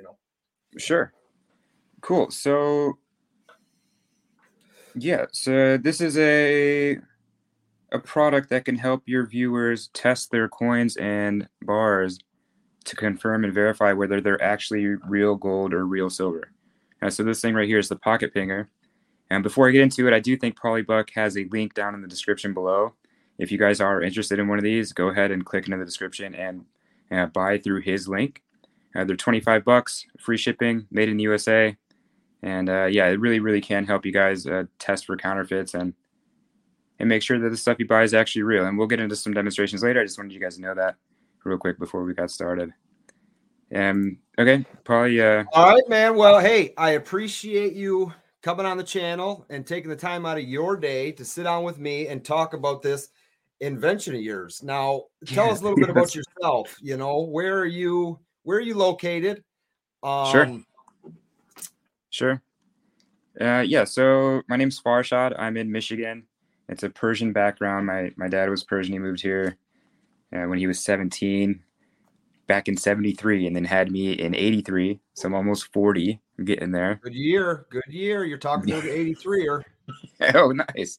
you know. Sure. Cool. So yeah, so this is a a product that can help your viewers test their coins and bars to confirm and verify whether they're actually real gold or real silver. So this thing right here is the Pocket Pinger. And before I get into it, I do think PaulyBuck has a link down in the description below. If you guys are interested in one of these, go ahead and click into the description and uh, buy through his link. Uh, they're 25 bucks, free shipping, made in the USA. And uh, yeah, it really, really can help you guys uh, test for counterfeits and and make sure that the stuff you buy is actually real. And we'll get into some demonstrations later. I just wanted you guys to know that real quick before we got started. Um, okay, probably. Uh, All right, man. Well, hey, I appreciate you coming on the channel and taking the time out of your day to sit down with me and talk about this invention of yours. Now, tell us a little bit about yourself. You know, where are you? Where are you located? Um, sure. Sure. Uh, yeah. So my name's Farshad. I'm in Michigan. It's a Persian background. My my dad was Persian. He moved here uh, when he was 17 back in 73 and then had me in 83 so i'm almost 40 i'm getting there good year good year you're talking to the 83 er oh nice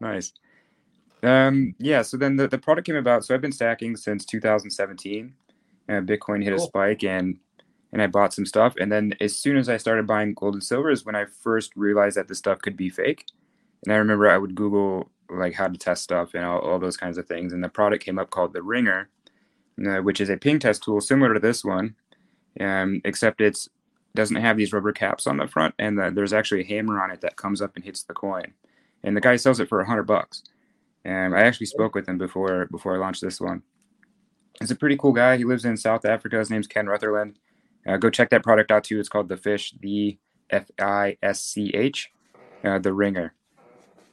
nice um yeah so then the, the product came about so i've been stacking since 2017 and bitcoin hit cool. a spike and and i bought some stuff and then as soon as i started buying gold and silver is when i first realized that the stuff could be fake and I remember I would Google like how to test stuff and all, all those kinds of things. And the product came up called the Ringer, uh, which is a ping test tool similar to this one, um, except it's doesn't have these rubber caps on the front, and the, there's actually a hammer on it that comes up and hits the coin. And the guy sells it for a hundred bucks. And I actually spoke with him before before I launched this one. He's a pretty cool guy. He lives in South Africa. His name's Ken Rutherland. Uh, go check that product out too. It's called the Fisch, the F I S C H, uh, the Ringer.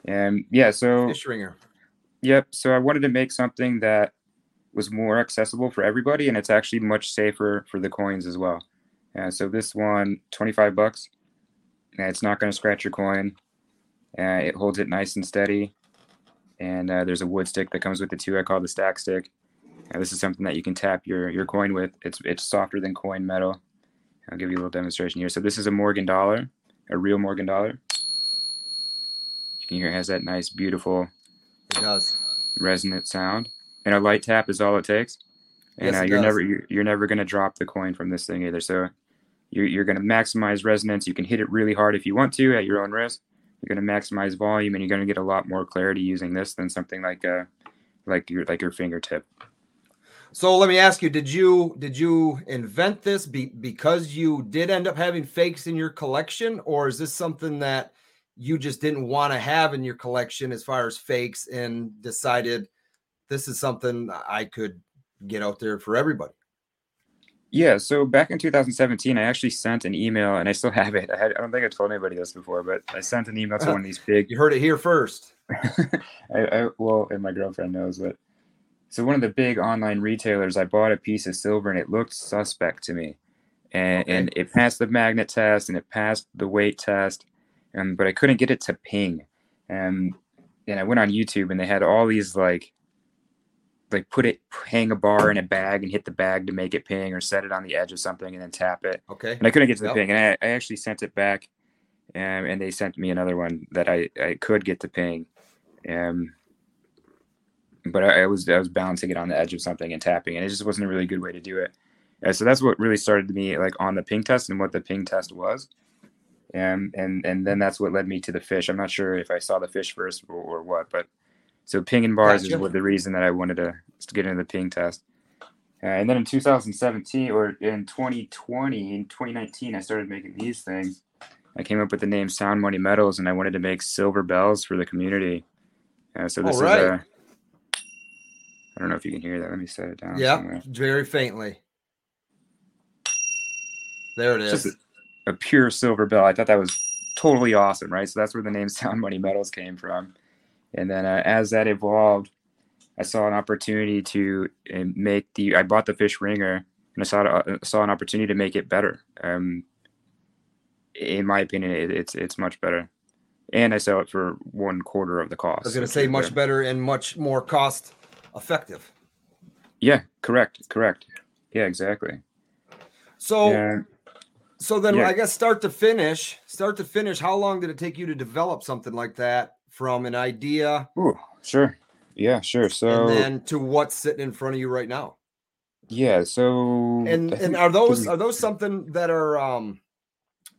And yeah, so Fisch ringer. Yep. So I wanted to make something that was more accessible for everybody, and it's actually much safer for the coins as well. And so this one, 25 bucks. And it's not going to scratch your coin. Uh, it holds it nice and steady. And uh, there's a wood stick that comes with it too. I call the stack stick. And this is something that you can tap your, your coin with. It's it's softer than coin metal. I'll give you a little demonstration here. So this is a Morgan dollar, a real Morgan dollar. You can hear it has that nice, beautiful, it does resonant sound. And a light tap is all it takes. And yes, uh, you're does. never you're, you're never gonna drop the coin from this thing either. So you're you're gonna maximize resonance. You can hit it really hard if you want to at your own risk. You're gonna maximize volume, and you're gonna get a lot more clarity using this than something like a uh, like your like your fingertip. So let me ask you: Did you did you invent this be, because you did end up having fakes in your collection, or is this something that you just didn't want to have in your collection as far as fakes and decided this is something I could get out there for everybody? Yeah, so back in 2017, I actually sent an email, and I still have it. I, had, I don't think I told anybody this before, but I sent an email to one of these big. You heard it here first. I, I, well, and my girlfriend knows, but so one of the big online retailers, I bought a piece of silver, and it looked suspect to me, and okay. and it passed the magnet test, and it passed the weight test, um, but I couldn't get it to ping. And and I went on YouTube and they had all these like like put it hang a bar in a bag and hit the bag to make it ping or set it on the edge of something and then tap it. Okay. And I couldn't get to the yep. ping. And I, I actually sent it back um, and they sent me another one that I, I could get to ping. Um, but I, I, was I was bouncing it on the edge of something and tapping, and it just wasn't a really good way to do it. Uh, so that's what really started me like on the ping test and what the ping test was and and and then that's what led me to the Fisch. I'm not sure if I saw the Fisch first or, or what, but so ping and bars gotcha. is what the reason that I wanted to, to get into the ping test. Uh, and then in 2017 or in 2020, in 2019, I started making these things. I came up with the name Sound Money Metals, and I wanted to make silver bells for the community. Uh, so this right. is a. I don't know if you can hear that. Let me set it down. Yeah, very faintly. There it is a pure silver bell. I thought that was totally awesome, right? So that's where the name Sound Money Metals came from. And then uh, as that evolved, I saw an opportunity to uh, make the. I bought the Fisch ringer, and I saw uh, saw an opportunity to make it better. Um, in my opinion, it, it's it's much better, and I sell it for one quarter of the cost. I was going to say much better and much more cost effective. Yeah, correct, correct. Yeah, exactly. So So then, yeah. I guess start to finish, start to finish. How long did it take you to develop something like that from an idea? Ooh, sure. Yeah, sure. So and then to what's sitting in front of you right now. Yeah. So and and are those are those something that are um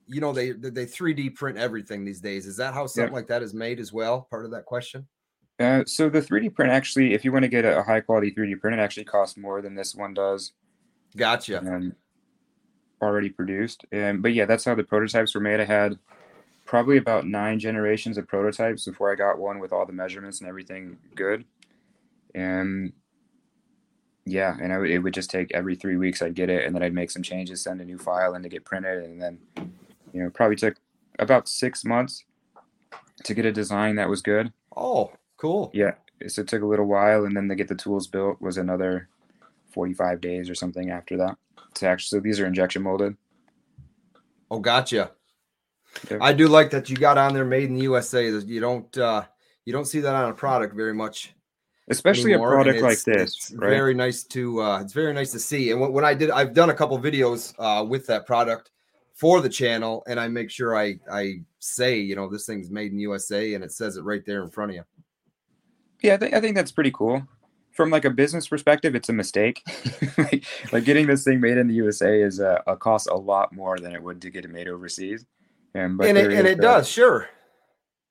you know they they 3D print everything these days. Is that how something yeah. like that is made as well? Part of that question. Uh, so the 3D print actually, if you want to get a, high quality 3D print, it actually costs more than this one does. Gotcha. And already produced. And but yeah, that's how the prototypes were made. I had probably about nine generations of prototypes before I got one with all the measurements and everything good. And yeah, and I would, it would just take every three weeks I'd get it, and then I'd make some changes, send a new file in to get printed, and then you know probably took about six months to get a design that was good. Oh, cool. Yeah, so it took a little while, and then to get the tools built was another forty-five days or something after that. To actually, so these are injection molded. Oh, gotcha. I do like that you got on there made in the USA. You don't uh you don't see that on a product very much. Especially anymore. a product like this, right? Very nice to uh it's very nice to see. And when, when I did I've done a couple videos uh with that product for the channel and I make sure I I say, you know, this thing's made in USA and it says it right there in front of you. Yeah, I, th- I think that's pretty cool. From like a business perspective, it's a mistake. like, like, getting this thing made in the USA is a, a cost a lot more than it would to get it made overseas. And but and it, and it does, sure.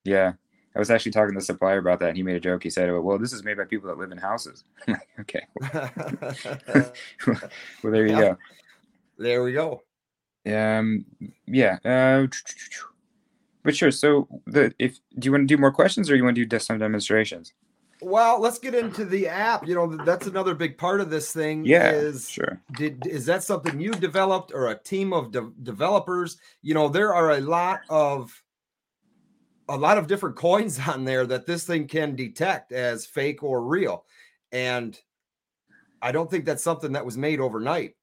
Yeah. I was actually talking to the supplier about that, and he made a joke. He said, "Well, this is made by people that live in houses." okay. well, there you yeah. go. There we go. Um. Yeah. Uh, but sure. So, the if do you want to do more questions, or you want to do some demonstrations? Well, let's get into the app. You know, that's another big part of this thing. Yeah, is, sure. Did is that something you developed or a team of de- developers? You know, there are a lot of a lot of different coins on there that this thing can detect as fake or real, and I don't think that's something that was made overnight.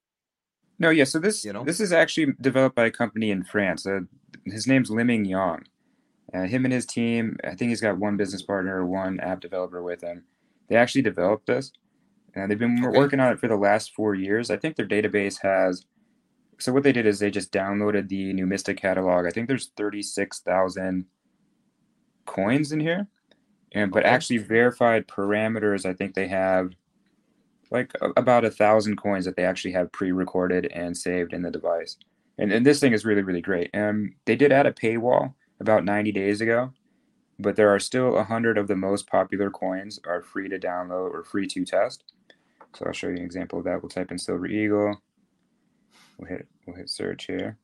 No, yeah. So this, you know, this is actually developed by a company in France. Uh, his name's Liming Yang uh, him and his team, I think he's got one business partner, one app developer with him. They actually developed this, and they've been okay. working on it for the last four years. I think their database has. So what they did is they just downloaded the Numista catalog. I think there's thirty-six thousand coins in here, and but okay. actually verified parameters. I think they have like about a thousand coins that they actually have pre-recorded and saved in the device. And, and this thing is really really great. Um, they did add a paywall about 90 days ago, but there are still 100 of the most popular coins are free to download or free to test. So I'll show you an example of that. We'll type in Silver Eagle. We'll hit we'll hit search here.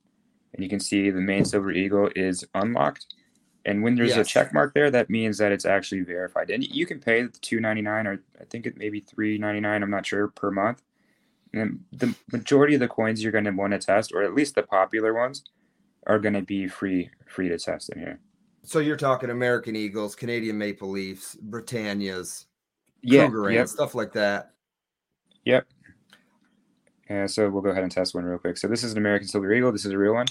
And you can see the main Silver Eagle is unlocked. And when there's yes. a check mark there, that means that it's actually verified. And you can pay the two ninety nine or I think it may be three ninety nine. I'm not sure per month. And the majority of the coins you're going to want to test, or at least the popular ones, are going to be free free to test in here. So you're talking American Eagles, Canadian Maple Leafs, Britannias, yeah, yep. stuff like that. Yep. And so we'll go ahead and test one real quick. So this is an American Silver Eagle. This is a real one.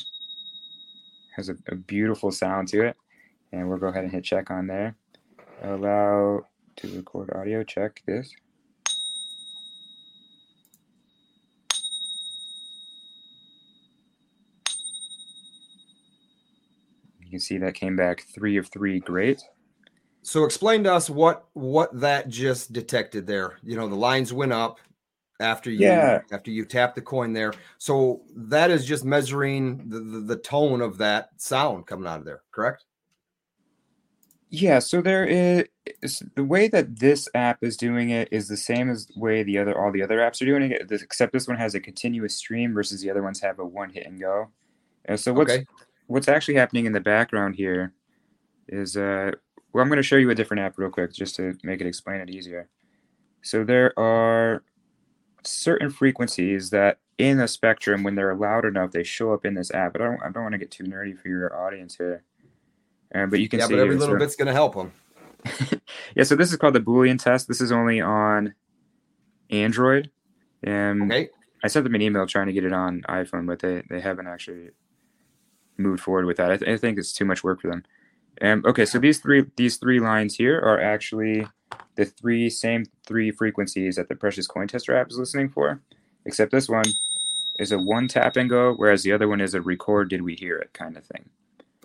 Has a, a beautiful sound to it. And we'll go ahead and hit check on there. Allow to record audio. Check this. You can see that came back three of three. Great. So explain to us what what that just detected there. You know, the lines went up after you yeah. after you tap the coin there. So that is just measuring the, the, the tone of that sound coming out of there, correct? Yeah, so there is the way that this app is doing it is the same as the way the other all the other apps are doing it, except this one has a continuous stream versus the other ones have a one hit and go. And so what's okay what's actually happening in the background here is uh well i'm going to show you a different app real quick just to make it explain it easier so there are certain frequencies that in a spectrum when they're loud enough they show up in this app but i don't, I don't want to get too nerdy for your audience here uh, but you can see. yeah, see but every little bit's going to help them yeah so this is called the bullion test this is only on android and okay. i sent them an email trying to get it on iphone but they, they haven't actually moved forward with that. I, th- I think it's too much work for them. Um, okay, so these three these three lines here are actually the three same three frequencies that the Precious Coin Tester app is listening for, except this one is a one tap and go, whereas the other one is a record. Did we hear it kind of thing?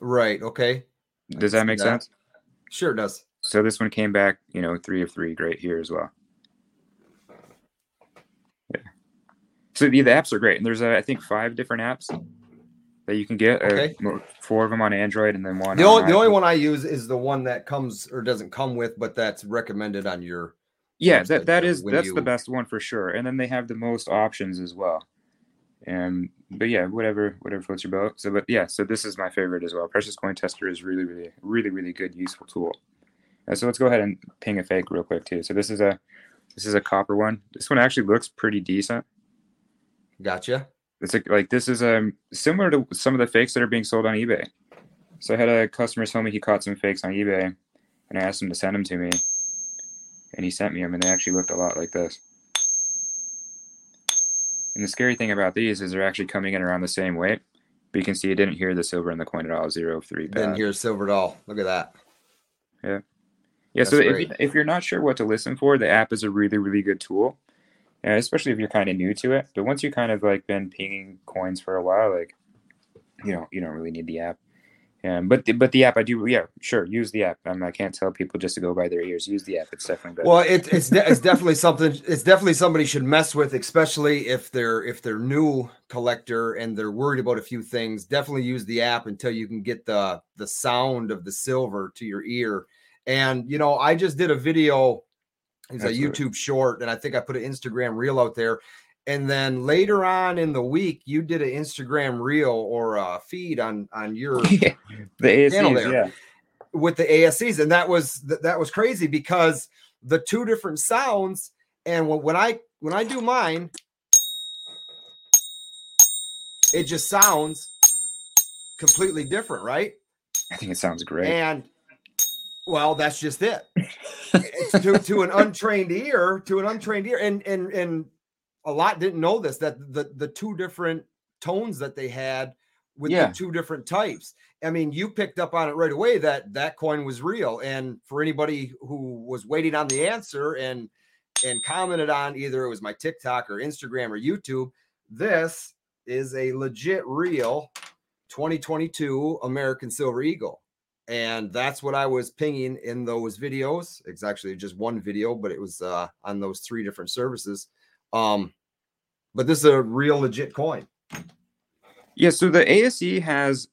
Right. Okay. Does that make that. sense? Sure does. So this one came back, you know, three of three, great here as well. Yeah. So the, the apps are great, and there's uh, I think five different apps that you can get. Uh, okay. Four of them on Android, and then one. The only the only one I use is the one that comes or doesn't come with, but that's recommended on your. Yeah, that that is that's you... the best one for sure, and then they have the most options as well. And but yeah, whatever whatever floats your boat. So but yeah, so this is my favorite as well. Precious Coin Tester is really really really really good useful tool. And so let's go ahead and ping a fake real quick too. So this is a this is a copper one. This one actually looks pretty decent. Gotcha. It's like, like this is um similar to some of the fakes that are being sold on eBay. So I had a customer tell me he caught some fakes on eBay, and I asked him to send them to me, and he sent me them, and they actually looked a lot like this. And the scary thing about these is they're actually coming in around the same weight. But you can see it didn't hear the silver in the coin at all. Zero three. Didn't hear silver at all. Look at that. Yeah. Yeah. That's so if, if you're not sure what to listen for, the app is a really, really good tool. Yeah, especially if you're kind of new to it. But once you kind of like been pinging coins for a while, like you know, you don't really need the app. Um, but the, but the app, I do, yeah, sure, use the app. Um, I can't tell people just to go by their ears. Use the app; it's definitely. Well, it, it's de- it's definitely something. It's definitely somebody should mess with, especially if they're if they're new collector and they're worried about a few things. Definitely use the app until you can get the the sound of the silver to your ear. And you know, I just did a video. It's a YouTube short, and I think I put an Instagram reel out there. And then later on in the week, you did an Instagram reel or a feed on on your the ASEs, there yeah. with the ASEs, and that was that was crazy because the two different sounds. And when I when I do mine, it just sounds completely different, right? I think it sounds great. And well, that's just it. to, to an untrained ear, to an untrained ear, and and and a lot didn't know this that the the two different tones that they had with yeah. the two different types. I mean, you picked up on it right away that that coin was real. And for anybody who was waiting on the answer and and commented on either it was my TikTok or Instagram or YouTube, this is a legit real 2022 American Silver Eagle. And that's what I was pinging in those videos. It's actually just one video, but it was uh, on those three different services. Um, but this is a real legit coin. Yeah, so the ASE has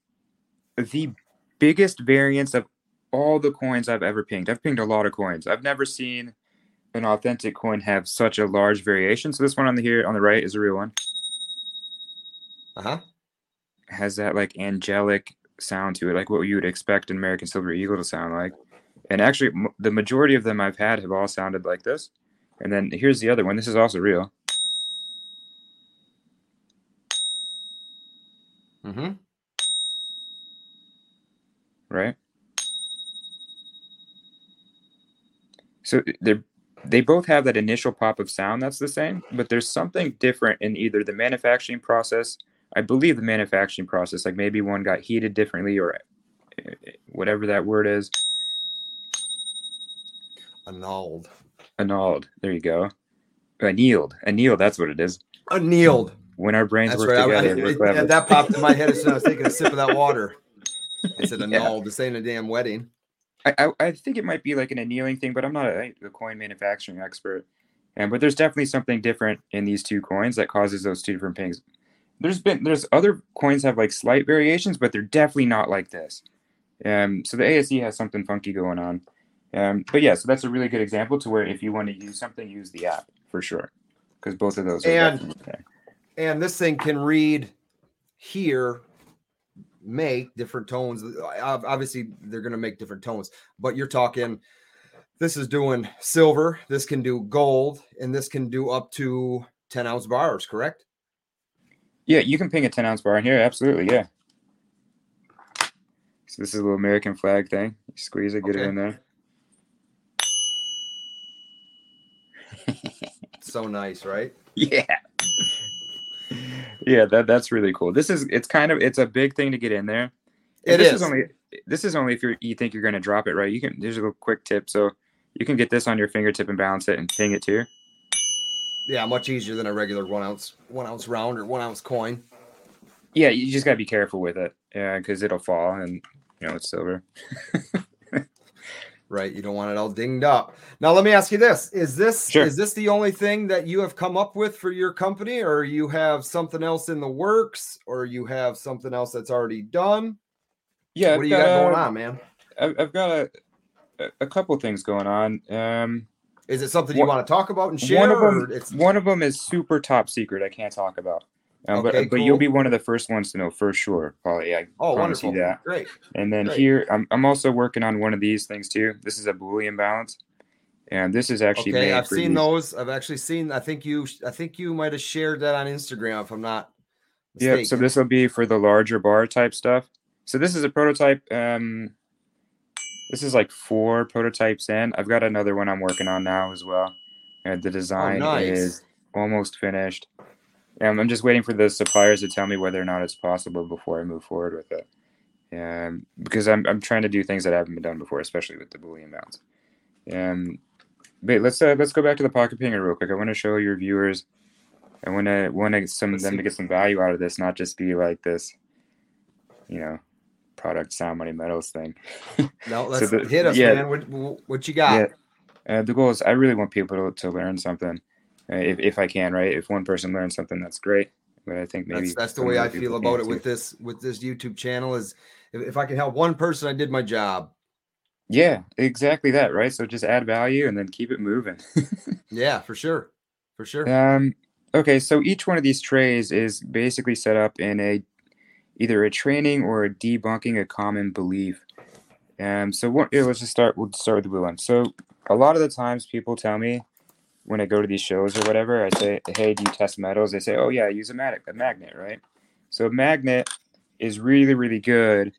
the biggest variance of all the coins I've ever pinged. I've pinged a lot of coins. I've never seen an authentic coin have such a large variation. So this one on the here on the right is a real one. Uh-huh. Has that like angelic sound to it, like what you would expect an American Silver Eagle to sound like. And actually, m- the majority of them I've had have all sounded like this. And then here's the other one. This is also real. Mm-hmm. Right. So they're they both have that initial pop of sound that's the same, but there's something different in either the manufacturing process. I believe the manufacturing process, like maybe one got heated differently or eh, whatever that word is. Annulled. Annulled. There you go. Annealed. Annealed. That's what it is. Annealed. When our brains That's work right. together, I, I, that popped in my head as soon as I was taking a sip of that water. I said annulled. Yeah. This ain't a damn wedding. I, I, I think it might be like an annealing thing, but I'm not a, a coin manufacturing expert. And but there's definitely something different in these two coins that causes those two different pings. There's been there's other coins have like slight variations, but they're definitely not like this. Um, so the ASE has something funky going on. Um, but yeah, so that's a really good example to where if you want to use something, use the app for sure, because both of those. and okay. and this thing can read here, make different tones. Obviously, they're going to make different tones, but you're talking. This is doing silver. This can do gold, and this can do up to ten ounce bars. Correct? Yeah, you can ping a ten ounce bar in here. Absolutely, yeah. So this is a little American flag thing. You squeeze it, get okay. it in there. so nice, right? Yeah. Yeah, that that's really cool. This is it's kind of it's a big thing to get in there. And it this is. is only this is only if you you think you're going to drop it right. You can there's a little quick tip so you can get this on your fingertip and balance it and ping it too. Yeah, much easier than a regular one ounce one ounce round or one ounce coin. Yeah, you just gotta be careful with it. Yeah, because it'll fall and you know it's silver. right, you don't want it all dinged up. Now let me ask you this: Is this Sure. is this the only thing that you have come up with for your company, or you have something else in the works, or you have something else that's already done? Yeah, what I've do you got going uh, on, man? I've, I've got a a- a couple things going on. Um, Is it something you one- want to talk about and share? one of them, it's one of them is super top secret. I can't talk about. Um, Okay, but but you'll be one of the first ones to know for sure, Pauly. I oh promise wonderful, you that. great. And then Great. here, I'm, I'm also working on one of these things too. This is a bullion balance, and this is actually Okay, I've seen those. I've actually seen. I think you. I think you might have shared that on Instagram, if I'm not. Yeah, so this will be for the larger bar type stuff. So this is a prototype. Um, this is like four prototypes in. I've got another one I'm working on now as well. And the design Oh, nice. is almost finished. Um, I'm just waiting for the suppliers to tell me whether or not it's possible before I move forward with it. Um, because I'm I'm trying to do things that haven't been done before, especially with the bullion mounts. Um, but let's uh, let's go back to the pocket pinger real quick. I want to show your viewers. I want to want some of Let's them see. to get some value out of this, not just be like this, you know, product sound money metals thing. No, let's the- hit us, yeah. man. What, what you got? Yeah. Uh, the goal is I really want people to, to learn something, uh, if if I can, right? If one person learns something, that's great. But I think maybe that's that's the way I feel about it with this with this YouTube channel. Is if, if I can help one person, I did my job. Yeah, exactly that, right? So just add value and then keep it moving. Yeah, for sure, for sure. Um, okay, so each one of these trays is basically set up in a either a training or a debunking a common belief. Um, so what? Yeah, let's just start. We'll start with the blue one. So a lot of the times, people tell me when I go to these shows or whatever, I say, "Hey, do you test metals?" They say, "Oh yeah, I use a magnet, a magnet, right?" So a magnet is really, really good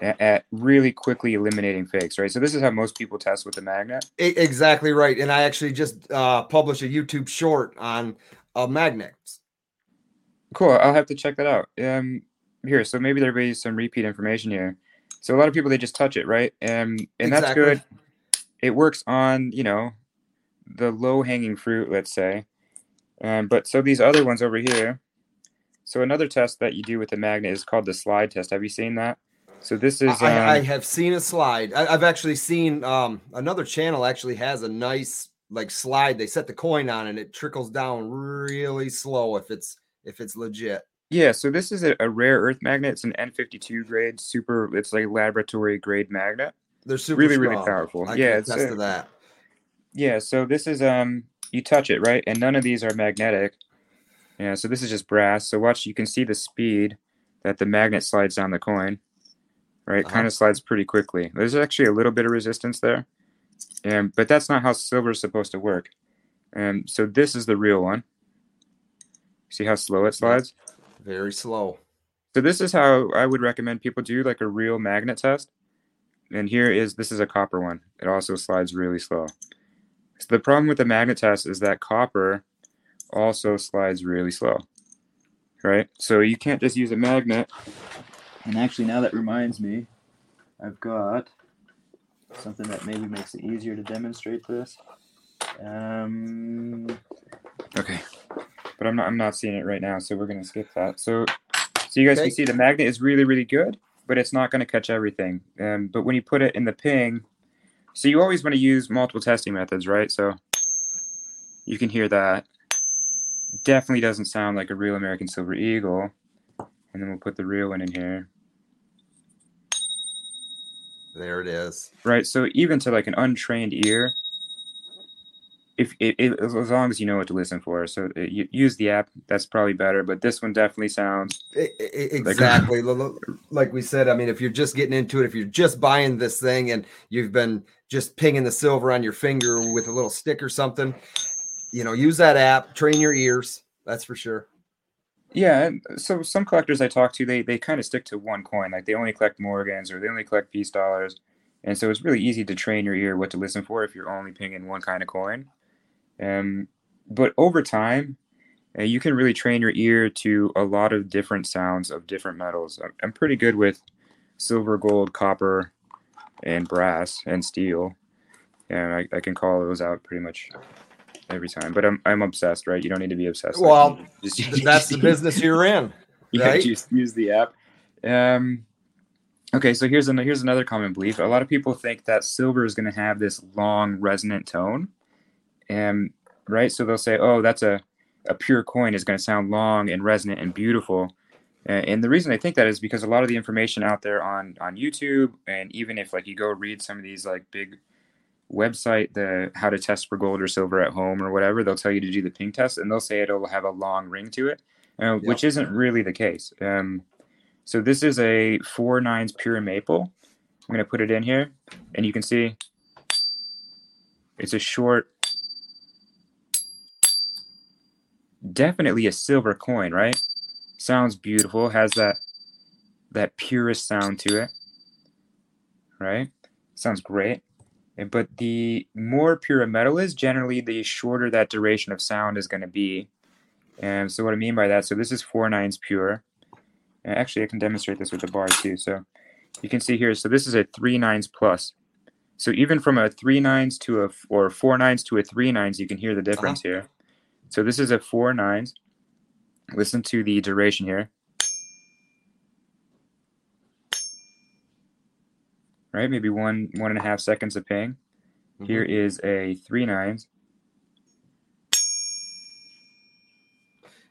at, at really quickly eliminating fakes, right? So this is how most people test with a magnet. Exactly right. And I actually just uh, published a YouTube short on uh, magnets. Cool. I'll have to check that out. Um, here, so maybe there'll be some repeat information here. So a lot of people they just touch it, right? And and that's good. It works on you know the low hanging fruit, let's say. Um, but so these other ones over here. So another test that you do with the magnet is called the slide test. Have you seen that? So this is I, I um, have seen a slide. I, I've actually seen um, another channel actually has a nice like slide. They set the coin on and it trickles down really slow if it's if it's legit. Yeah. So this is a, a rare earth magnet. It's an N52 grade, super. It's like laboratory grade magnet. They're super Really, really powerful. I Yeah, it's attest a- to that. Yeah, so this is um you touch it, right? And none of these are magnetic. Yeah, so this is just brass. So watch you can see the speed that the magnet slides down the coin. Right? Uh-huh. Kind of slides pretty quickly. There's actually a little bit of resistance there. Um, but that's not how silver is supposed to work. And so this is the real one. See how slow it slides? Very slow. So this is how I would recommend people do like a real magnet test. And here is this is a copper one. It also slides really slow. So the problem with the magnet test is that copper also slides really slow. Right? So you can't just use a magnet. And actually now that reminds me, I've got something that maybe makes it easier to demonstrate this. Um Okay. But I'm not I'm not seeing it right now, so we're gonna skip that. So so you guys Okay. can see the magnet is really, really good, but it's not going to catch everything. Um, but when you put it in the ping, so you always want to use multiple testing methods, right? So you can hear that. Definitely doesn't sound like a real American Silver Eagle. And then we'll put the real one in here. There it is. Right. So even to like an untrained ear, if it, it, as long as you know what to listen for, so uh, you use the app. That's probably better. But this one definitely sounds exactly. Lo- like we said, I mean, if you're just getting into it, if you're just buying this thing and you've been just pinging the silver on your finger with a little stick or something, you know, use that app, train your ears. That's for sure. Yeah, so some collectors I talk to, they they kind of stick to one coin. Like they only collect Morgans or they only collect peace dollars, and so it's really easy to train your ear what to listen for if you're only pinging one kind of coin. Um, but over time, uh, you can really train your ear to a lot of different sounds of different metals. I'm, I'm pretty good with silver, gold, copper, and brass and steel, and I, I can call those out pretty much every time. But I'm I'm obsessed, right? You don't need to be obsessed. Well, like, just, that's the business you're in. Yeah, right? just use the app. Um, okay, so here's an, here's another common belief. A lot of people think that silver is going to have this long resonant tone, and right, so they'll say, "Oh, that's a a pure coin is going to sound long and resonant and beautiful." And the reason I think that is because a lot of the information out there on on YouTube, and even if like you go read some of these like big website, the how to test for gold or silver at home or whatever, they'll tell you to do the ping test, and they'll say it'll have a long ring to it, uh, yep. which isn't really the case. Um, so this is a four nines pure maple. I'm going to put it in here, and you can see it's a short, definitely a silver coin, right? sounds beautiful, has that that purest sound to it, right? Sounds great. But the more pure a metal is, generally the shorter that duration of sound is going to be. And so what I mean by that, so this is four nines pure. And actually, I can demonstrate this with the bar too. So you can see here, so this is a three nines plus. So even from a three nines to a or four nines to a three nines, you can hear the difference uh-huh. here. So this is a four nines. Listen to the duration here. Right, maybe one one and a half seconds of ping. Mm-hmm. Here is a three nines.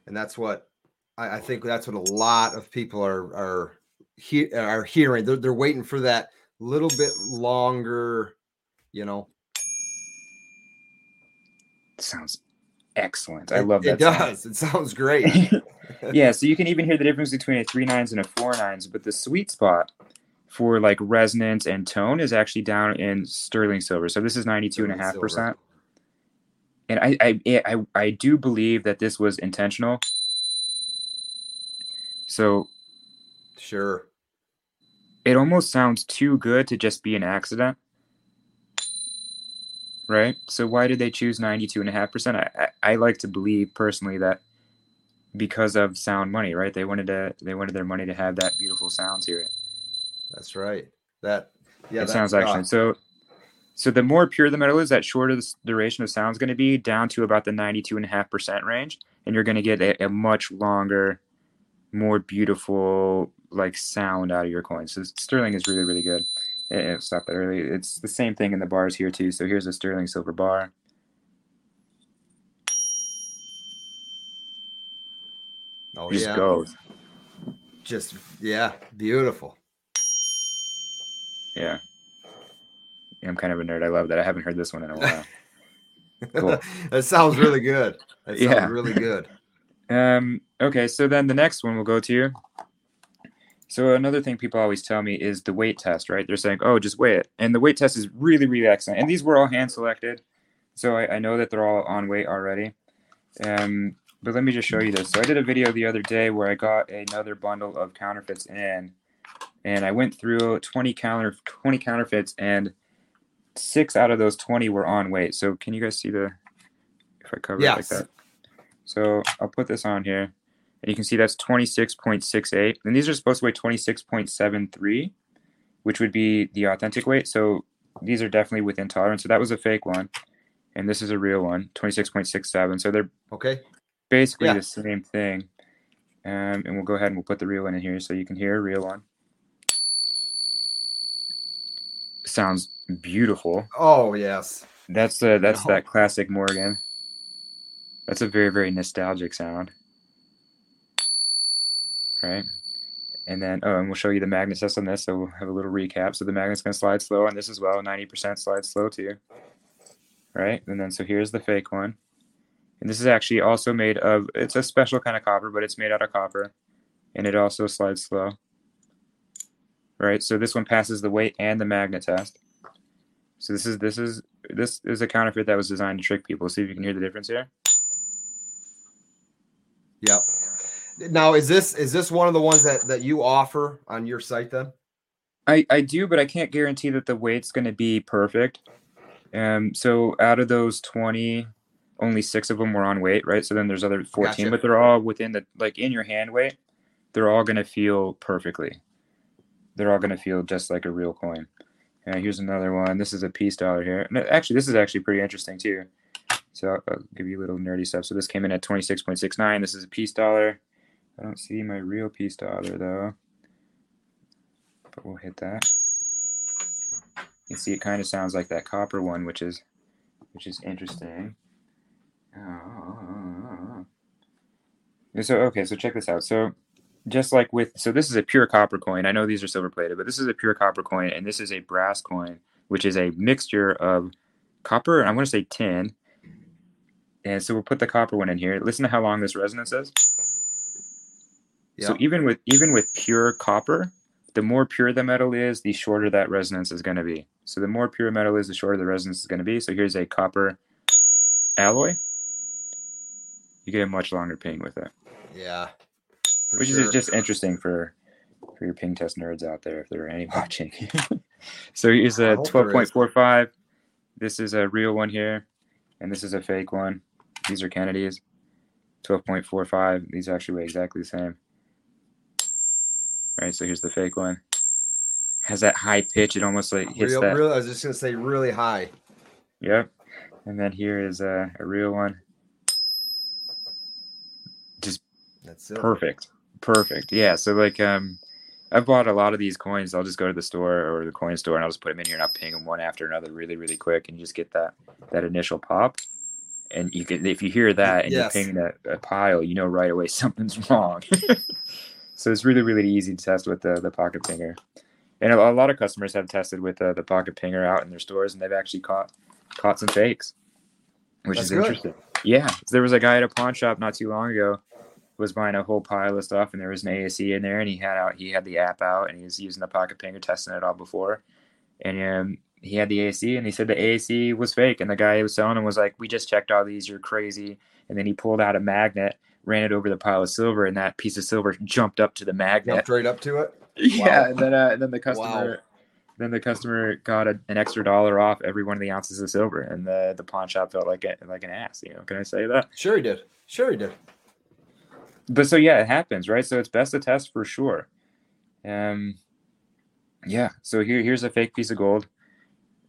And that's what I, I, think that's what a lot of people are are he, are hearing. They're, they're waiting for that little bit longer, you know. Sounds excellent. I love that. It does. Sound. It sounds great. yeah, so you can even hear the difference between a three nines and a four nines, but the sweet spot for like resonance and tone is actually down in sterling silver. So this is 92 and a half percent. And I, I I I do believe that this was intentional. So sure. It almost sounds too good to just be an accident right? So why did they choose 92.5%? I, I, I like to believe personally that because of sound money, right? They wanted to they wanted their money to have that beautiful sound to it. That's right. That yeah, it sounds excellent. Uh, so so the more pure the metal is, that shorter the duration of sound is going to be down to about the 92.5% range. And you're going to get a, a, much longer, more beautiful like sound out of your coin. So sterling is really, really good. Yeah, stop that early. It's the same thing in the bars here too. So here's a sterling silver bar. Oh just yeah. goes. Just yeah, beautiful. Yeah. yeah. I'm kind of a nerd. I love that. I haven't heard this one in a while. cool. that sounds really good. That sounds yeah. really good. Um. Okay. So then the next one we'll go to so another thing people always tell me is the weight test, right? They're saying, "Oh, just weigh it," and the weight test is really, really excellent. And these were all hand selected, so I, I know that they're all on weight already. Um, but let me just show you this. So I did a video the other day where I got another bundle of counterfeits in, and I went through 20 counter 20 counterfeits, and six out of those 20 were on weight. So can you guys see the if I cover yes. it like that? So I'll put this on here. And you can see that's 26.68. And these are supposed to weigh 26.73, which would be the authentic weight. So these are definitely within tolerance. So that was a fake one. And this is a real one, 26.67. So they're okay. basically yeah. the same thing. Um, and we'll go ahead and we'll put the real one in here so you can hear a real one. Sounds beautiful. Oh yes. That's uh that's no. that classic Morgan. That's a very, very nostalgic sound right? And then, oh, and we'll show you the magnet test on this. So we'll have a little recap. So the magnet's going to slide slow on this as well. 90% slide slow too. Right? And then, so here's the fake one. And this is actually also made of, it's a special kind of copper, but it's made out of copper. And it also slides slow. Right? So this one passes the weight and the magnet test. So this is, this is, this is a counterfeit that was designed to trick people. See if you can hear the difference here. Yep. Now, is this is this one of the ones that that you offer on your site then? I I do, but I can't guarantee that the weight's going to be perfect. Um, so out of those twenty, only six of them were on weight, right? So then there's other fourteen, gotcha. but they're all within the like in your hand weight. They're all going to feel perfectly. They're all going to feel just like a real coin. And here's another one. This is a peace dollar here. And actually, this is actually pretty interesting too. So I'll, I'll give you a little nerdy stuff. So this came in at 26.69. This is a peace dollar. I don't see my real peace dollar though, but we'll hit that. You see, it kind of sounds like that copper one, which is, which is interesting. Oh. So okay, so check this out. So just like with so this is a pure copper coin. I know these are silver plated, but this is a pure copper coin, and this is a brass coin, which is a mixture of copper and I want to say tin. And so we'll put the copper one in here. Listen to how long this resonance is. So even with even with pure copper, the more pure the metal is, the shorter that resonance is going to be. So the more pure metal is, the shorter the resonance is going to be. So here's a copper alloy. You get a much longer ping with it. Yeah. Which sure. is just interesting for for your ping test nerds out there if there are any watching. so here's a 12.45. This is a real one here, and this is a fake one. These are Kennedy's. 12.45. These actually weigh exactly the same. All right, so here's the fake one. Has that high pitch. It almost like hits real, that. Real, I was just gonna say really high. Yep. And then here is a, a real one. Just That's perfect. Perfect. Yeah. So like um I've bought a lot of these coins. I'll just go to the store or the coin store and I'll just put them in here and I'll ping them one after another really, really quick and you just get that that initial pop. And you can if you hear that and yes. you're pinging a, a pile, you know right away something's wrong. so it's really, really easy to test with the, the pocket pinger. And a, a lot of customers have tested with uh, the pocket pinger out in their stores and they've actually caught caught some fakes, which That's is good. interesting. Yeah, there was a guy at a pawn shop not too long ago was buying a whole pile of stuff, and there was an ASE in there, and he had out he had the app out, and he was using the pocket pinger testing it all before, and um, he had the ASE, and he said the ASE was fake, and the guy who was selling him was like, "We just checked all these, you're crazy," and then he pulled out a magnet, ran it over the pile of silver, and that piece of silver jumped up to the magnet, jumped right up to it. Yeah, wow. and then uh, and then the customer. Wow then the customer got a, an extra dollar off every one of the ounces of silver, and the the pawn shop felt like a, like an ass. You know, can I say that? Sure, he did. Sure, he did. But so yeah, it happens, right? So it's best to test for sure. Um, yeah. So here here's a fake piece of gold.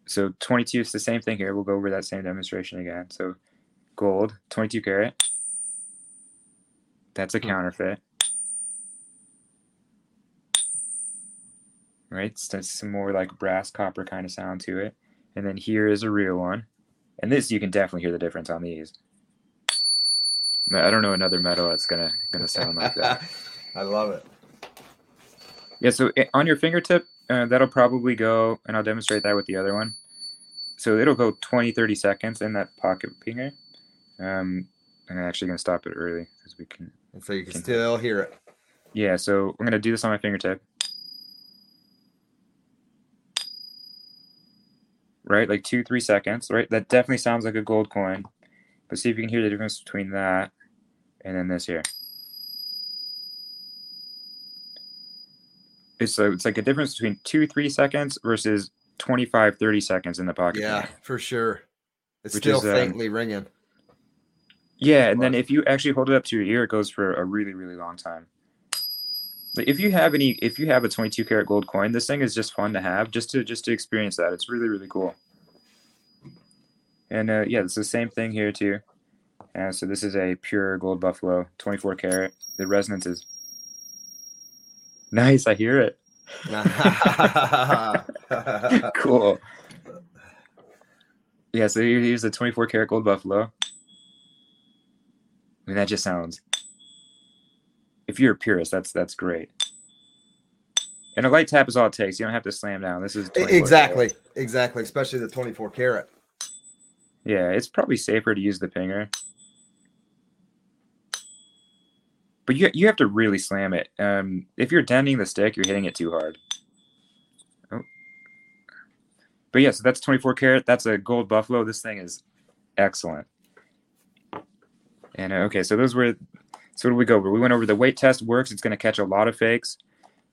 So 22 is the same thing here. We'll go over that same demonstration again. So gold, 22 karat. That's a hmm. counterfeit. right? So some more like brass copper kind of sound to it. And then here is a real one. And this you can definitely hear the difference on these. I don't know another metal that's gonna gonna sound like that. I love it. Yeah, so eh, on your fingertip, uh, that'll probably go, and I'll demonstrate that with the other one. So it'll go 20, 30 seconds in that pocket pinger. Um, I'm actually gonna stop it early because we can. So you can, still hear it. Yeah, so I'm gonna do this on my fingertip. right? Like two, three seconds, right? That definitely sounds like a gold coin. But see if you can hear the difference between that and then this here. It's, a, it's like a difference between two, three seconds versus 25, 30 seconds in the pocket. Yeah, for sure. It's still is, um, faintly um, ringing. Yeah, and then if you actually hold it up to your ear, it goes for a really, really long time. Like if you have any, if you have a 22 karat gold coin, this thing is just fun to have, just to just to experience that. It's really really cool. And uh, yeah, it's the same thing here too. Uh, so this is a pure gold buffalo, 24 karat. The resonance is nice. I hear it. cool. Yeah, so here's a 24 karat gold buffalo. I mean, that just sounds if you're a purist, that's that's great. And a light tap is all it takes. You don't have to slam down. This is exactly, karat. exactly, especially the 24 karat. Yeah, it's probably safer to use the pinger. But you you have to really slam it. Um, if you're denting the stick, you're hitting it too hard. Oh. But yeah, so that's 24 karat. That's a gold buffalo. This thing is excellent. And uh, okay, so those were so what did we go over? We went over the weight test works. It's going to catch a lot of fakes,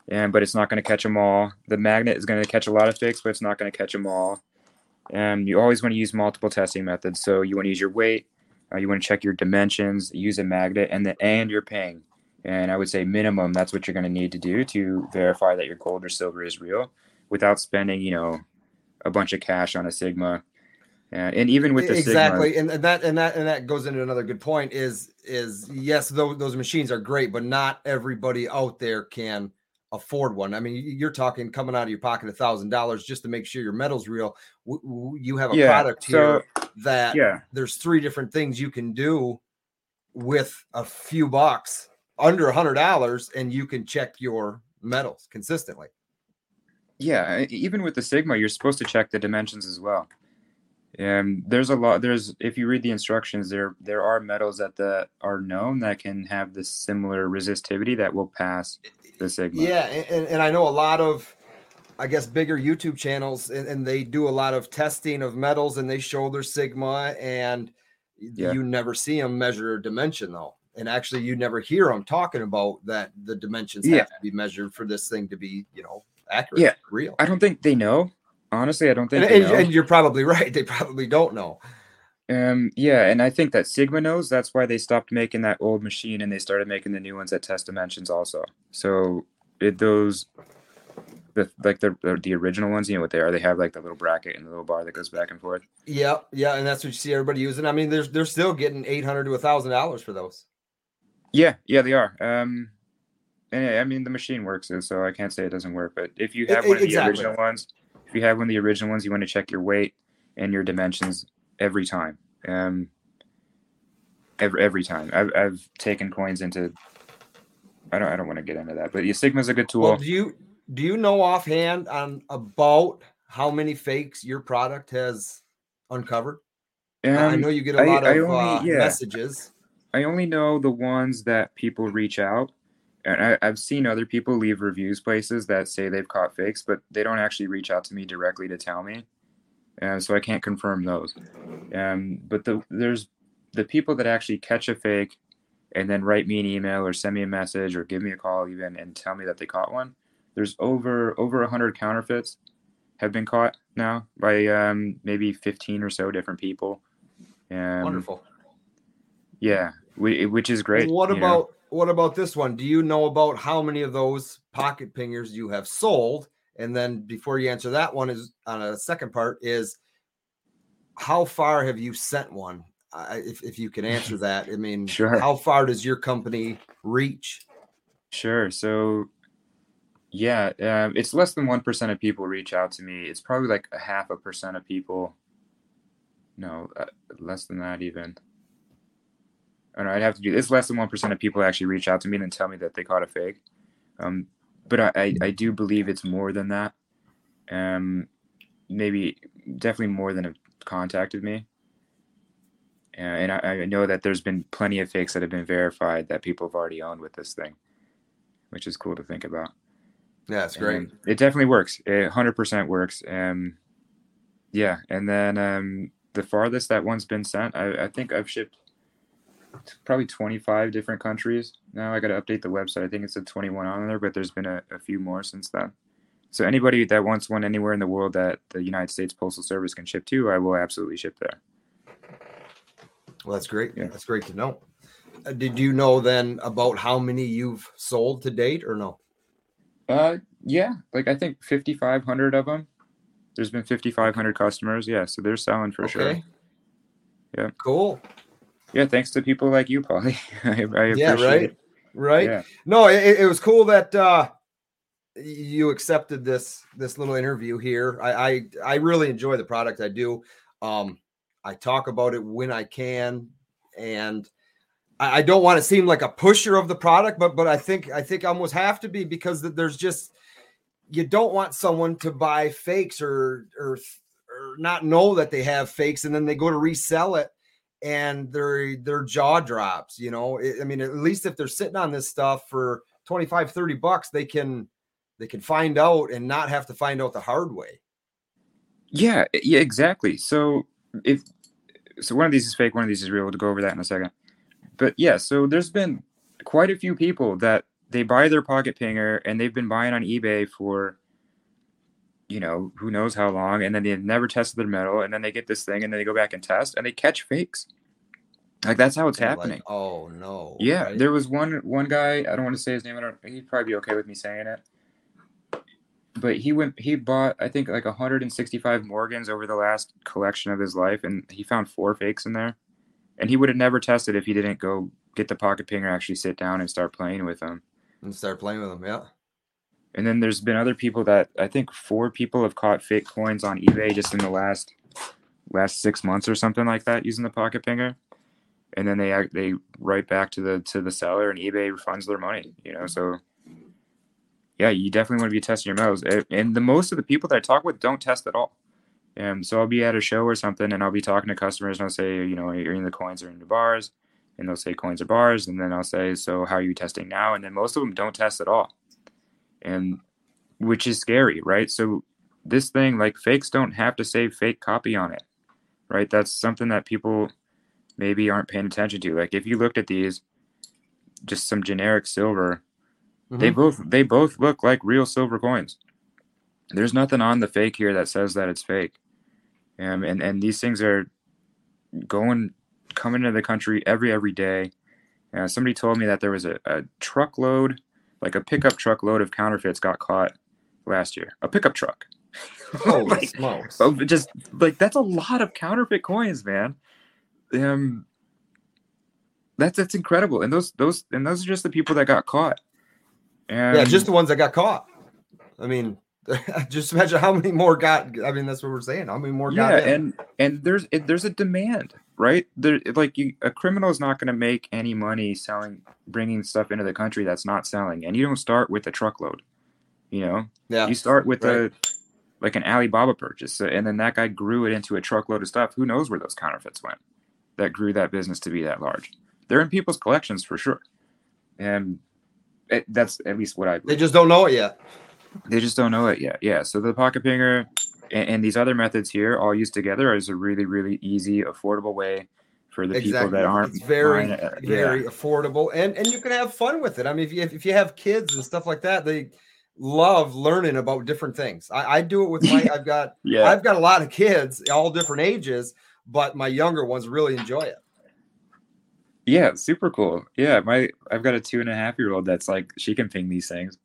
and but it's not going to catch them all. The magnet is going to catch a lot of fakes, but it's not going to catch them all. And you always want to use multiple testing methods. So you want to use your weight, uh, you want to check your dimensions, use a magnet, and the and your ping. And I would say minimum that's what you're going to need to do to verify that your gold or silver is real, without spending you know a bunch of cash on a Sigma and even with the exactly, Sigma, and that and that and that goes into another good point. Is is yes, those those machines are great, but not everybody out there can afford one. I mean, you're talking coming out of your pocket a thousand dollars just to make sure your metal's real. You have a yeah, product here so, that yeah. there's three different things you can do with a few bucks under a hundred dollars, and you can check your metals consistently. Yeah, even with the Sigma, you're supposed to check the dimensions as well. Um, there's a lot. There's if you read the instructions, there there are metals that the are known that can have this similar resistivity that will pass the sigma. Yeah, and, and I know a lot of, I guess, bigger YouTube channels, and, and they do a lot of testing of metals, and they show their sigma, and yeah. you never see them measure a dimension though, and actually you never hear them talking about that the dimensions yeah. have to be measured for this thing to be, you know, accurate, yeah, real. I don't think they know. Honestly, I don't think. And, and, and, you're probably right. They probably don't know. Um. Yeah, and I think that Sigma knows. That's why they stopped making that old machine and they started making the new ones that test dimensions also. So it, those, the like the the original ones, you know what they are? They have like the little bracket and the little bar that goes back and forth. Yeah, yeah, and that's what you see everybody using. I mean, they're they're still getting eight hundred to a thousand dollars for those. Yeah, yeah, they are. Um, and I mean the machine works, so I can't say it doesn't work. But if you have one of the original ones if you have one of the original ones, you want to check your weight and your dimensions every time. Um, every every time. I've I've taken coins into. I don't I don't want to get into that, but yeah, Sigma's a good tool. Well, do you do you know offhand on about how many fakes your product has uncovered? Um, I know you get a lot I, of I only, uh, yeah. messages. I only know the ones that people reach out and I, have seen other people leave reviews places that say they've caught fakes, but they don't actually reach out to me directly to tell me, and so I can't confirm those. Um, but the, there's the people that actually catch a fake and then write me an email or send me a message or give me a call even and tell me that they caught one. There's over over a hundred counterfeits have been caught now by um, maybe 15 or so different people. Um, Wonderful. Yeah, we, which is great. What about know? What about this one? Do you know about how many of those pocket pingers you have sold? And then before you answer that one is on a second part is how far have you sent one? if, if you can answer that, I mean, sure. how far does your company reach? Sure. So, yeah, um, it's less than 1% of people reach out to me. It's probably like a half a percent of people. No, uh, less than that even. I know, I'd have to do. It's less than one percent of people actually reach out to me and tell me that they caught a fake. Um, but I, I, I do believe it's more than that. Um, maybe definitely more than have contacted me. Uh, and I, I know that there's been plenty of fakes that have been verified that people have already owned with this thing, which is cool to think about. Yeah, it's great. And it definitely works. It 100% works. Um, yeah, and then um, the farthest that one's been sent, I, I think I've shipped probably 25 different countries. Now I got to update the website. I think it's a 21 on there, but there's been a, a, few more since then. So anybody that wants one anywhere in the world that the United States Postal Service can ship to, I will absolutely ship there. Well, that's great. Yeah. That's great to know. Uh, did you know then about how many you've sold to date or no? Uh, yeah, like I think 5,500 of them. There's been 5,500 customers. Yeah, so they're selling for okay. sure. Yeah. Cool yeah, thanks to people like you, Pauly. I, I yeah, right, it. right. Yeah. No, it, it was cool that uh, you accepted this this little interview here. I, I I really enjoy the product. I do. Um, I talk about it when I can, and I, I don't want to seem like a pusher of the product, but but I think I think I almost have to be because there's just you don't want someone to buy fakes or or or not know that they have fakes and then they go to resell it and their their jaw drops you know? I mean at least if they're sitting on this stuff for 25 30 bucks they can they can find out and not have to find out the hard way. Yeah yeah exactly. So if so one of these is fake one of these is real. We'll go over that in a second. But yeah so there's been quite a few people that they buy their pocket pinger and they've been buying on ebay for you know, who knows how long, and then they never tested their metal, and then they get this thing, and then they go back and test, and they catch fakes. Like that's how it's happening. Like, oh no! Yeah, right? there was one one guy. I don't want to say his name. I don't. He'd probably be okay with me saying it. but he went he bought I think like 165 Morgans over the last collection of his life, and he found four fakes in there, and he would have never tested if he didn't go get the pocket pinger, actually sit down and start playing with them, and start playing with them. Yeah. And then there's been other people that I think four people have caught fake coins on eBay just in the last last six months or something like that using the pocket pinger, and then they they write back to the to the seller and eBay refunds their money. You know, so yeah, you definitely want to be testing your metals. Eh, and the most of the people that I talk with don't test at all. And so I'll be at a show or something, and I'll be talking to customers, and I'll say, you know, are in the coins or in the bars, and they'll say coins or bars, and then I'll say, so how are you testing now? And then most of them don't test at all, and which is scary, right? So this thing, like fakes, don't have to say fake copy on it, right? That's something that people maybe aren't paying attention to. Like if you looked at these, just some generic silver Mm-hmm. They both they both look like real silver coins. There's nothing on the fake here that says that it's fake. Um, and and these things are going coming into the country every every day. Uh, somebody told me that there was a, a truckload, like a pickup truckload of counterfeits got caught last year. A pickup truck. Holy like, smokes! Oh, just like that's a lot of counterfeit coins, man. Um, that's that's incredible. And those those and those are just the people that got caught. And yeah, just the ones that got caught. I mean, just imagine how many more got. I mean, that's what we're saying. How many more yeah, and and there's there's a demand, right? There, like you, a criminal is not going to make any money selling, bringing stuff into the country that's not selling. And you don't start with a truckload, you know. Yeah. You start with right. a like an Alibaba purchase, and then that guy grew it into a truckload of stuff. Who knows where those counterfeits went? That grew that business to be that large. They're in people's collections for sure, and it, that's at least what I. They just don't know it yet. They just don't know it yet. Yeah. So the pocket pinger and, and these other methods here, all used together, is a really, really easy, affordable way for the exactly. people that aren't. It's very, uh, very yeah. affordable, and and you can have fun with it. I mean, if you if you have kids and stuff like that, they love learning about different things. I, I do it with my. I've got yeah. I've got a lot of kids, all different ages, but my younger ones really enjoy it. Yeah, super cool. Yeah, my I've got a two and a half year old that's like she can ping these things.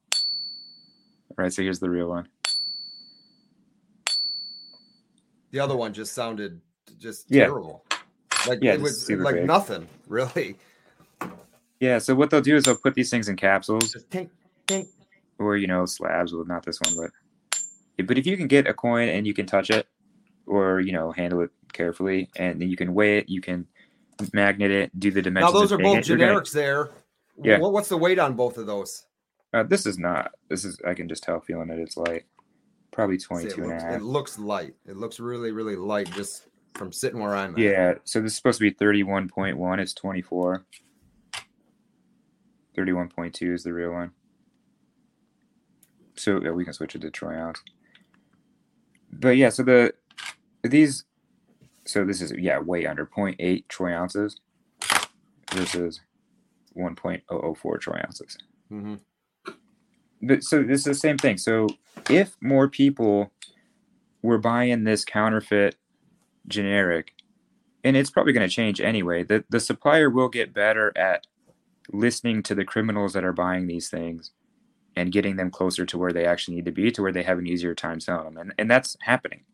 All right, so here's the real one. The other one just sounded just yeah. terrible. Like yeah, it was like big. nothing really. Yeah, so what they'll do is they'll put these things in capsules, tink, tink. or you know slabs. Well, not this one, but but if you can get a coin and you can touch it, or you know handle it carefully, and then you can weigh it, you can magnet it, do the dimensions. Now those are both generics gonna, there. Yeah. What, what's the weight on both of those? Uh, this is not. This is. I can just tell feeling it. It's light. Probably 22 See, it looks, and a half. It looks light. It looks really, really light just from sitting where I'm at. Yeah. So this is supposed to be 31.1. It's 24. 31.2 is the real one. So yeah, we can switch it to troy ounce. But yeah, so the these so this is yeah way under 0.8 troy ounces versus 1.004 troy ounces. Mm-hmm. But so this is the same thing. So if more people were buying this counterfeit generic, and it's probably going to change anyway, the, the supplier will get better at listening to the criminals that are buying these things and getting them closer to where they actually need to be to where they have an easier time selling them. And, and that's happening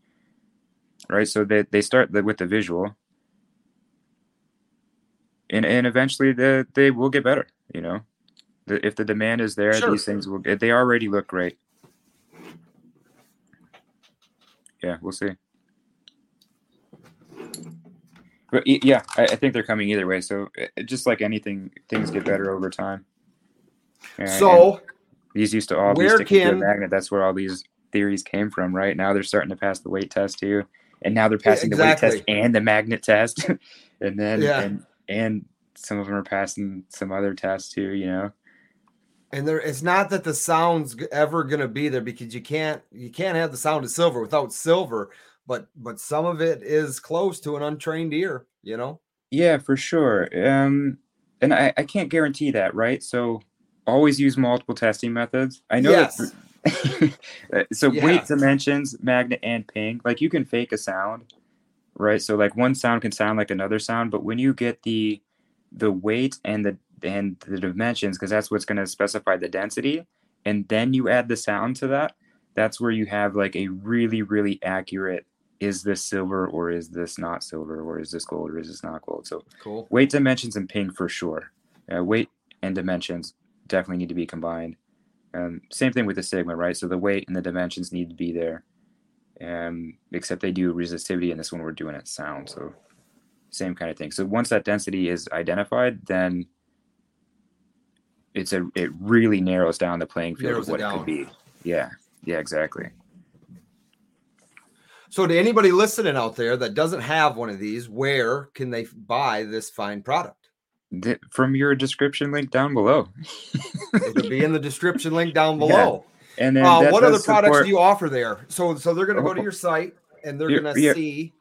right? So they, they start the, with the visual, and and eventually the, they will get better. You know, the, if the demand is there, sure. these things will. They already look great. Yeah, we'll see. But yeah, I, I think they're coming either way. So eh, eh, just like anything, things get better over time. And, so and these used to all be sticking can, to a magnet. That's where all these theories came from, right? Now they're starting to pass the weight test too and now they're passing yeah, exactly. the weight test and the magnet test, and then yeah. and and some of them are passing some other tests too. You know, and there it's not that the sound's ever going to be there because you can't you can't have the sound of silver without silver, but but some of it is close to an untrained ear. You know. Yeah, for sure. Um, and I, I can't guarantee that, right? So always use multiple testing methods. I know yes. that so yeah. weight dimensions, magnet, and ping. Like you can fake a sound, right? So like one sound can sound like another sound, but when you get the the weight and the and the dimensions, because that's what's going to specify the density, and then you add the sound to that, that's where you have like a really really accurate is this silver or is this not silver or is this gold or is this not gold so cool weight dimensions and ping for sure uh, weight and dimensions definitely need to be combined um, same thing with the sigma right? So the weight and the dimensions need to be there. Um, except they do resistivity and this one we're doing at sound so same kind of thing. So once that density is identified then it's a it really narrows down the playing field Narrows of what it, down. could be. Yeah yeah exactly. So, to anybody listening out there that doesn't have one of these, where can they buy this fine product? From your description link down below It'll be in the description link down below. and then Uh, what other products support- do you offer there? So, so they're going to go to Oh. your site and they're Yeah, going to yeah. see.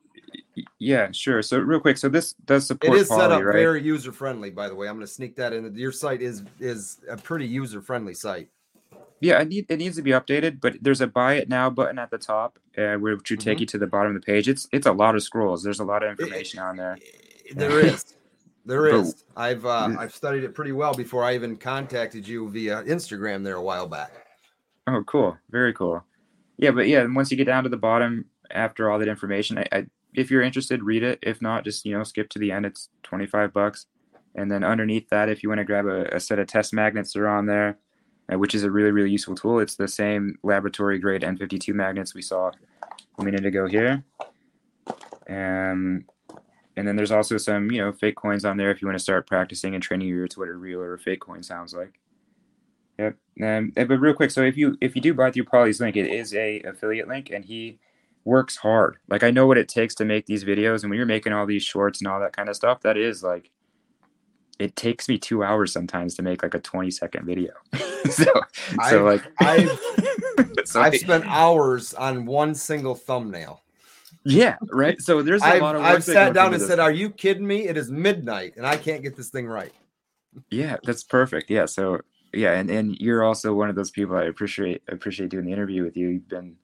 yeah sure so real quick so this does It support is set up right very user friendly, by the way. I'm going to sneak that in. Your site is is a pretty user friendly site. Yeah, it, need, it needs to be updated, but there's a buy it now button at the top, uh, which would take Mhm. you to the bottom of the page. It's it's a lot of scrolls. There's a lot of information on there. There is. There But- I've uh. I've studied it pretty well before I even contacted you via Instagram there a while back. Oh, cool, very cool. Yeah, but yeah, and once you get down to the bottom, after all that information, I, I if you're interested, read it. If not, just you know skip to the end. It's 25 bucks, and then underneath that, if you want to grab a, a set of test magnets, they're on there, uh, which is a really really useful tool. It's the same laboratory grade N52 magnets we saw a minute ago here. Um, and then there's also some you know fake coins on there if you want to start practicing and training your ear to what a real or a fake coin sounds like. Yep. Um, but real quick, so if you if you do buy through Pauly's link, it is a affiliate link, and he works hard. Like I know what it takes to make these videos, and when you're making all these shorts and all that kind of stuff, that is like it takes me two hours sometimes to make like a 20 second video. so I've- so like I've so I've spent hours on one single thumbnail. Yeah right. So there's a I've, lot of work I've sat down and this. said, "Are you kidding me? It is midnight and I can't get this thing right." Yeah, that's perfect. Yeah, so yeah, and and you're also one of those people I appreciate appreciate doing the interview with you. You've been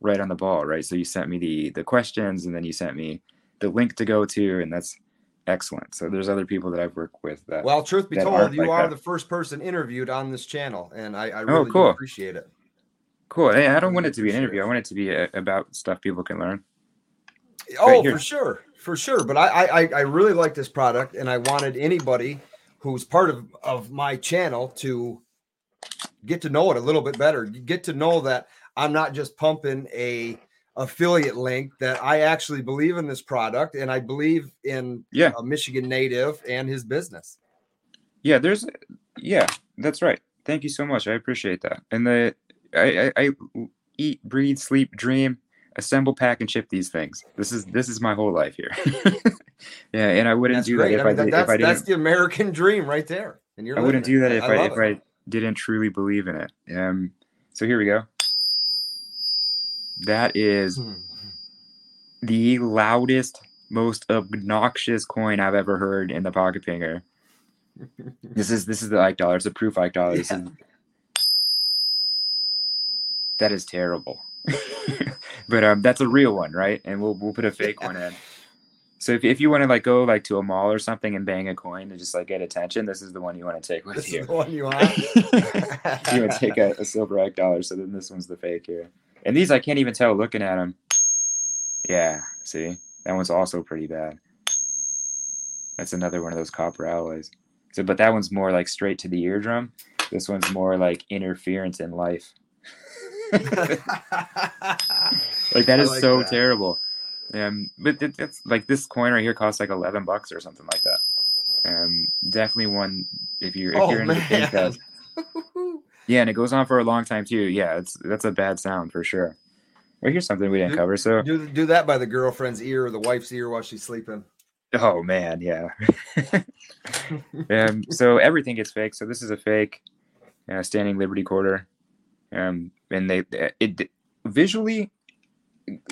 right on the ball, right? So you sent me the the questions, and then you sent me the link to go to, and that's excellent. So there's other people that I've worked with that. Well, truth be told, you like are that. the first person interviewed on this channel, and I, I oh, really do cool. appreciate it. cool. Hey, I don't want it to be an interview. I want it to be a, about stuff people can learn. Oh, for sure, for sure. But I, I, I- I really like this product, and I wanted anybody who's part of of my channel to get to know it a little bit better. Get to know that I'm not just pumping a affiliate link. That I actually believe in this product, and I believe in Yeah. a Michigan native and his business. Yeah, there's yeah, that's right. Thank you so much. I appreciate that. And the I, I, I eat, breathe, sleep, dream, assemble, pack, and ship these things. This is this is my whole life here. yeah, and I wouldn't That's do great. that if I I, mean, that- did, that's, if I that's didn't. the American dream right there. And you're I wouldn't do that if I, love if it. I didn't truly believe in it. Um, so here we go. That is Hmm. the loudest, most obnoxious coin I've ever heard in the pocket pinger. This is this is the Ike dollar. It's a proof Ike dollar. Yeah. is that is terrible. But um, that's a real one, right? And we'll we'll put a fake one in. So if, if you want to like go like to a mall or something and bang a coin to just like get attention, this is the one you want to take with This you. is the one you want. you would take a, a silver Ike dollar. So then this one's the fake here. And these I can't even tell looking at them. Yeah, see that one's also pretty bad. That's another one of those copper alloys. So, but that one's more like straight to the eardrum. This one's more like interference in life. like that is like so that. terrible. Um, but it, it's like this coin right here costs like eleven bucks or something like that. Um, definitely one if you're if oh you're into the pink. Yeah, and it goes on for a long time too. Yeah, it's that's a bad sound for sure. Well, here's something we didn't Do- cover. So, do do that by the girlfriend's ear or the wife's ear while she's sleeping. oh man, yeah. um, so everything gets fake. So this is a fake uh, standing Liberty quarter. Um, and they it visually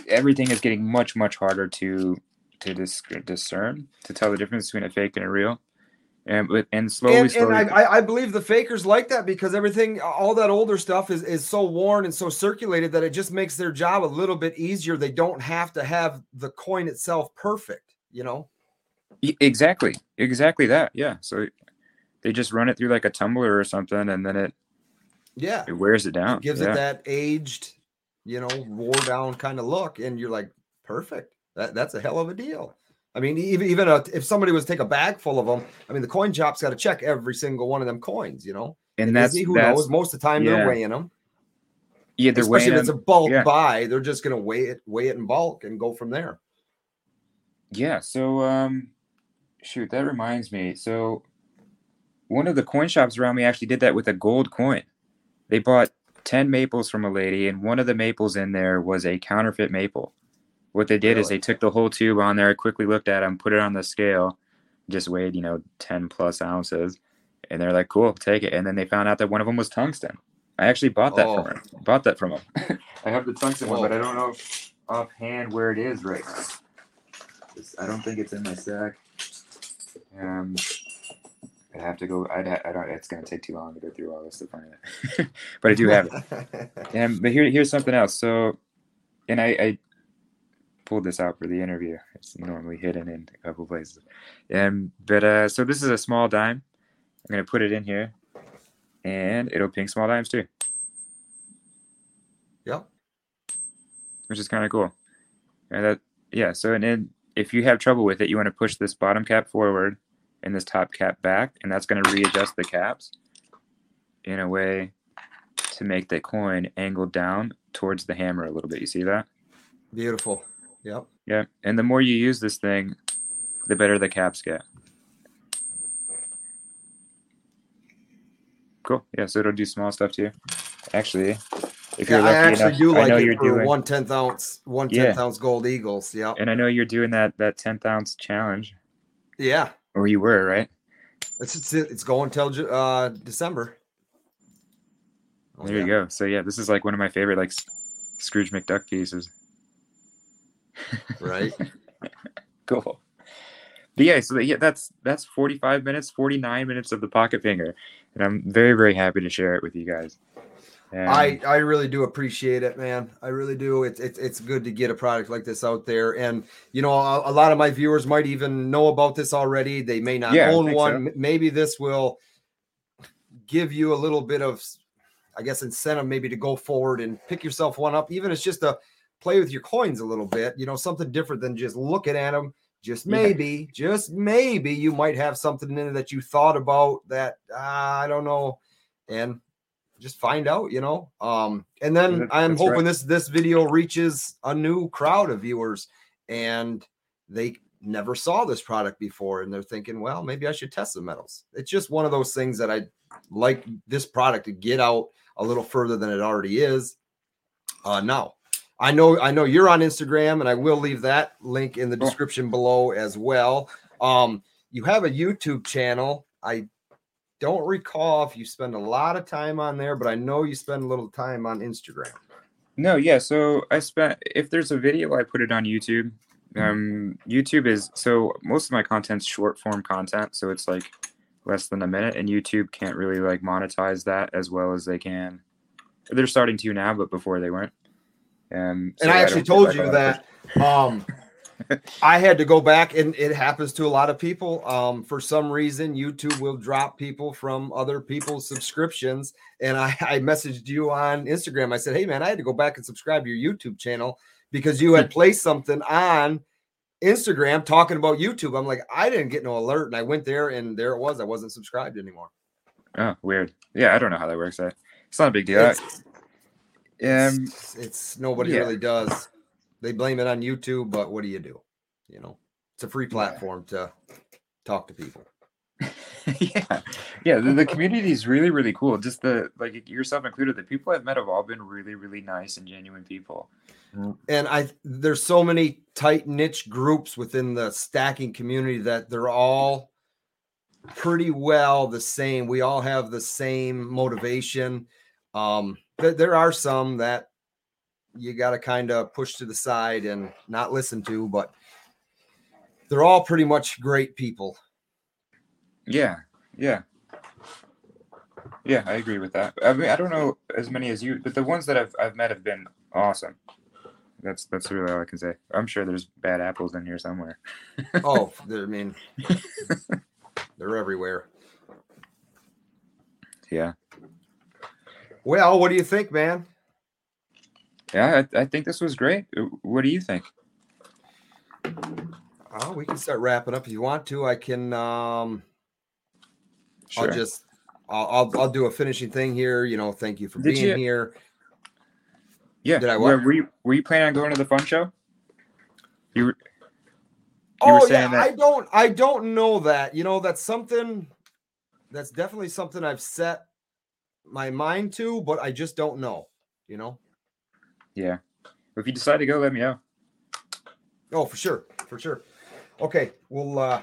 everything is getting much much harder to to dis- discern to tell the difference between a fake and a real. And but and slowly, and, and slowly. I, I- I believe the fakers like that because everything, all that older stuff is, is so worn and so circulated that it just makes their job a little bit easier. They don't have to have the coin itself perfect, you know? Exactly, exactly that. Yeah. So they just run it through like a tumbler or something, and then it Yeah. it wears it down. Gives yeah. it that aged you know, wore down kind of look, and you're like, perfect. That, that's a hell of a deal. I mean, even even a, if somebody was to take a bag full of them, I mean, the coin shop's got to check every single one of them coins, you know. And that's who that's, knows. Most of the time, yeah. they're weighing them. Yeah, they're Especially weighing if it's a bulk yeah. buy, they're just going to weigh it, weigh it in bulk, and go from there. Yeah. So, um, shoot, that reminds me. So, one of the coin shops around me actually did that with a gold coin. They bought 10 maples from a lady, and one of the maples in there was a counterfeit maple. What they did is they took the whole tube on there, quickly looked at them, put it on the scale, just weighed, you know, 10 plus ounces. And they're like, cool, take it. And then they found out that one of them was tungsten. I actually bought that Oh. from her. Bought that from them. I have the tungsten one, but I don't know offhand where it is right now. It's- I don't think it's in my sack. Um, I have to go. I'd ha- I don't. It's gonna take too long to go through all this to find it. but I do have it. Um, but here, here's something else. So, and I, I pulled this out for the interview. It's normally hidden in a couple places. And but uh, so this is a small dime. I'm gonna put it in here, and it'll ping small dimes too, yep. which is kind of cool. And that, yeah. So, and then if you have trouble with it, you want to push this bottom cap forward and this top cap back, and that's gonna readjust the caps in a way to make the coin angled down towards the hammer a little bit. You see that? Beautiful. Yep. Yeah, and the more you use this thing, the better the caps get. Cool. Yeah, so it'll do small stuff too. Actually, if Yeah, you're I lucky actually enough, do I like know it you're for doing, one tenth ounce, one tenth Yeah. ounce gold eagles. Yeah. and I know you're doing that that tenth ounce challenge, Yeah. Or you were right. It's it's, it's going till uh, December. Oh, There you go. So yeah, this is like one of my favorite like Scrooge McDuck pieces. Right. Cool. But yeah, so that, yeah, that's that's 45 minutes, 49 minutes of the pocket pinger, and I'm very very happy to share it with you guys. And- I I really do appreciate it, man. I really do. It's it's it's good to get a product like this out there, and you know, a, a lot of my viewers might even know about this already. They may not Yeah, own one. so. Maybe this will give you a little bit of, I guess, incentive maybe to go forward and pick yourself one up. Even if it's just to play with your coins a little bit. You know, something different than just looking at them. Just Yeah. maybe, just maybe, you might have something in it that you thought about that ah, I don't know, and just find out, you know. Um, and then I'm hoping right. this this video reaches a new crowd of viewers, and they never saw this product before, and they're thinking, well, maybe I should test the metals. It's just one of those things that I like this product to get out a little further than it already is. Uh, now, I know I know you're on Instagram, and I will leave that link in the Cool. description below as well. Um, you have a YouTube channel. I don't recall if you spend a lot of time on there, but I know you spend a little time on Instagram. No, yeah. So I spent if there's a video, I put it on YouTube. Um, YouTube is so most of my content's short form content, so it's like less than a minute, and YouTube can't really like monetize that as well as they can. They're starting to now, but before they weren't. Um, so and I actually don't told get, like, a you that um, I had to go back, and it happens to a lot of people. Um, for some reason, YouTube will drop people from other people's subscriptions. And I, I messaged you on Instagram. I said, "Hey, man, I had to go back and subscribe to your YouTube channel because you had placed something on Instagram talking about YouTube." I'm like, I didn't get no alert, and I went there, and there it was. I wasn't subscribed anymore. Oh, weird. Yeah, I don't know how that works. It's not a big deal. It's, um, it's, it's nobody yeah. really does. They blame it on YouTube, but what do you do? You know, it's a free platform to talk to people. yeah, yeah. The, the community is really, really cool. Just the like yourself included, the people I've met have all been really, really nice and genuine people. And I there's so many tight niche groups within the stacking community that they're all pretty well the same. We all have the same motivation. Um, th- there are some that you got to kind of push to the side and not listen to, but they're all pretty much great people. Yeah, yeah, yeah. I agree with that. I mean, I don't know as many as you, but the ones that I've I've met have been awesome. That's that's really all I can say. I'm sure there's bad apples in here somewhere. Oh, I mean, they're everywhere. Yeah. Well, what do you think, man? Yeah, I, I think this was great. Uh, what do you think? Oh, we can start wrapping up if you want to. I can. Um, sure. I'll just. I'll, I'll, I'll do a finishing thing here. You know, thank you for Did being you, here. Yeah. Did I were, were you were you planning on going to the fun show? You were. You oh yeah, that- I don't. I don't know that. You know, that's something. That's definitely something I've set my mind to, but I just don't know. You know. Yeah. If you decide to go, let me know. Oh, for sure, for sure. Okay, well, uh,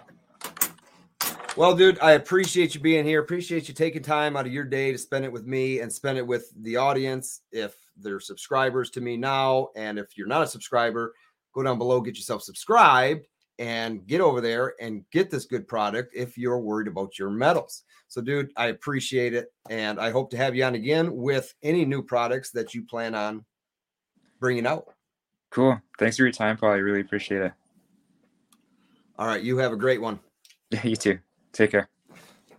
well, dude, I appreciate you being here. Appreciate you taking time out of your day to spend it with me and spend it with the audience. If they're subscribers to me now, and if you're not a subscriber, go down below, get yourself subscribed, and get over there and get this good product if you're worried about your metals. So, dude, I appreciate it, and I hope to have you on again with any new products that you plan on bringing out. Cool. Thanks for your time, Paul. I really appreciate it. All right. You have a great one. Yeah, you too. Take care.